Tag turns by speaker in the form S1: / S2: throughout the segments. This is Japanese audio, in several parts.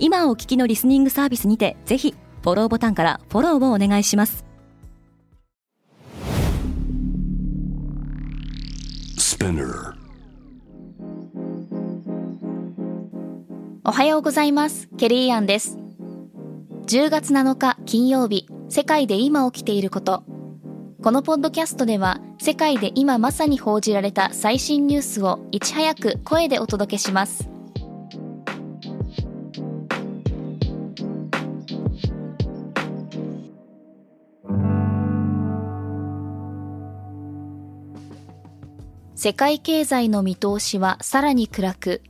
S1: 今お聞きのリスニングサービスにてぜひフォローボタンからフォローをお願いします。
S2: おはようございます。ケリーアンです。10月7日金曜日世界で今起きていること。このポッドキャストでは世界で今まさに報じられた最新ニュースをいち早く声でお届けします世界経済の見通しはさらに暗く。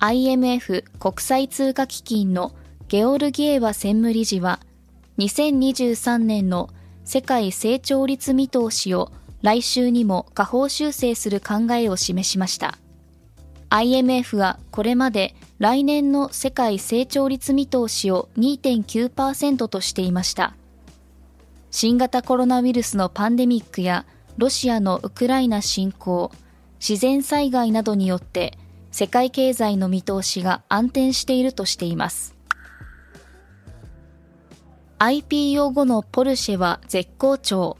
S2: IMF 国際通貨基金のゲオルギエワ専務理事は2023年の世界成長率見通しを来週にも下方修正する考えを示しました。IMF はこれまで来年の世界成長率見通しを2.9%としていました。新型コロナウイルスのパンデミックやロシアのウクライナ侵攻自然災害などによって世界経済の見通しが安定しているとしています。IPO 後のポルシェは絶好調。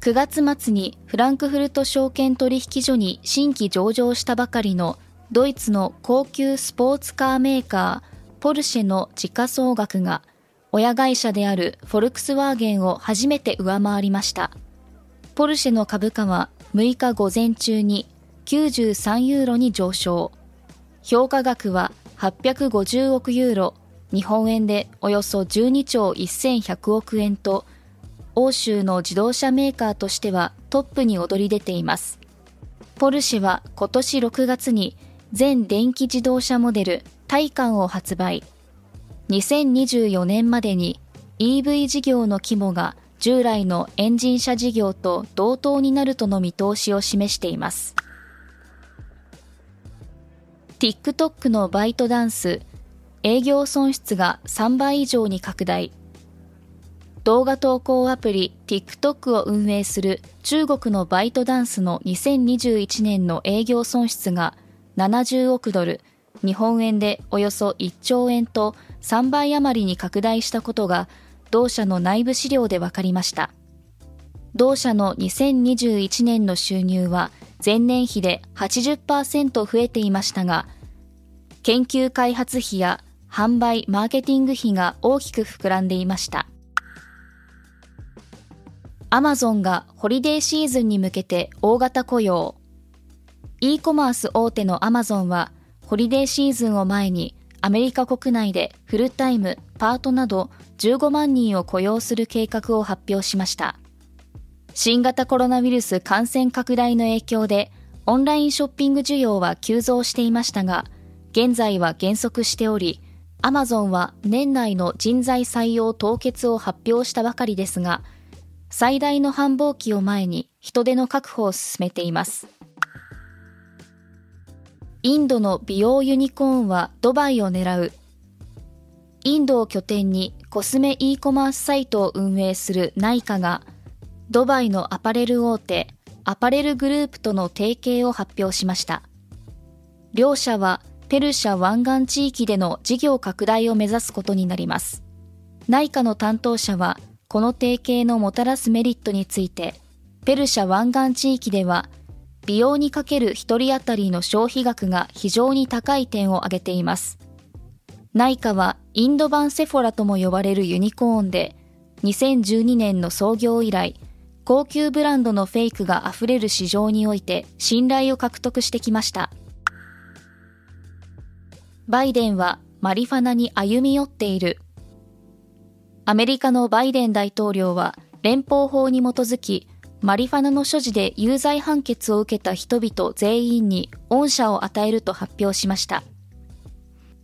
S2: 9月末にフランクフルト証券取引所に新規上場したばかりのドイツの高級スポーツカーメーカーポルシェの時価総額が親会社であるフォルクスワーゲンを初めて上回りました。ポルシェの株価は6日午前中に93ユーロに上昇。評価額は850億ユーロ。日本円でおよそ12兆1100億円と欧州の自動車メーカーとしてはトップに躍り出ています。ポルシェは今年6月に全電気自動車モデルタイカンを発売。2024年までに EV 事業の規模が従来のエンジン車事業と同等になるとの見通しを示しています。TikTok のバイトダンス営業損失が3倍以上に拡大。動画投稿アプリ TikTok を運営する中国のバイトダンスの2021年の営業損失が70億ドル。日本円でおよそ1兆円と3倍余りに拡大したことが同社の内部資料で分かりました同社の2021年の収入は前年比で80%増えていましたが研究開発費や販売・マーケティング費が大きく膨らんでいました。アマゾンがホリデーシーズンに向けて大型雇用。e コマース大手のアマゾンは、ホリデーシーズンを前にアメリカ国内でフルタイム、パートなど15万人を雇用する計画を発表しました。新型コロナウイルス感染拡大の影響で、オンラインショッピング需要は急増していましたが、現在は減速しており、アマゾンは年内の人材採用凍結を発表したばかりですが、最大の繁忙期を前に人手の確保を進めています。インドの美容ユニコーンはドバイを狙う。インドを拠点にコスメ e コマースサイトを運営するナイカが、ドバイのアパレル大手、アパレルグループとの提携を発表しました。両社はペルシャ湾岸地域での事業拡大を目指すことになります。内科の担当者は、この提携のもたらすメリットについて、ペルシャ湾岸地域では、美容にかける1人当たりの消費額が非常に高い点を挙げています。内科はインド版セフォラとも呼ばれるユニコーンで、2012年の創業以来、高級ブランドのフェイクが溢れる市場において信頼を獲得してきました。バイデンはマリファナに歩み寄っている。アメリカのバイデン大統領は連邦法に基づき、マリファナの所持で有罪判決を受けた人々全員に恩赦を与えると発表しました。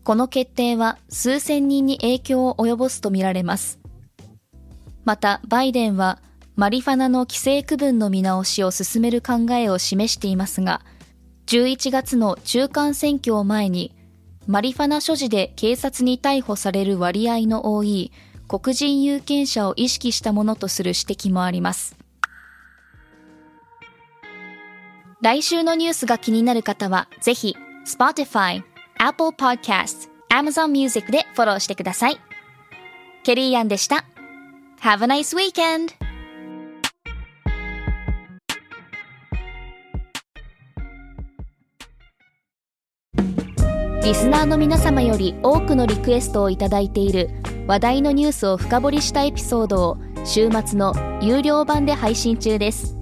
S2: この決定は数千人に影響を及ぼすとみられます。また、バイデンはマリファナの規制区分の見直しを進める考えを示していますが、11月の中間選挙を前に、マリファナ所持で警察に逮捕される割合の多い黒人有権者を意識したものとする指摘もあります。来週のニュースが気になる方は、ぜひ、Spotify、Apple Podcast、Amazon Music でフォローしてください。ケリーアンでした。Have a nice weekend! リスナーの皆様より多くのリクエストをいただいている話題のニュースを深掘りしたエピソードを週末の有料版で配信中です